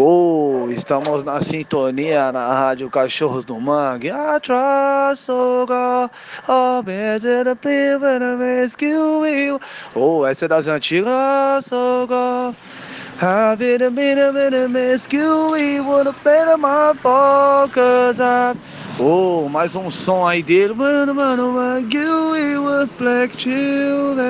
Oh, estamos na sintonia na Rádio Cachorros do Mangue. I trust so God, oh, better please, and rescue you. Oh, essa é das antigas, so God. I've been a bit of rescue you, wanna better my focus up. Oh, mais um som aí dele, mano, mano, mano, you with black children.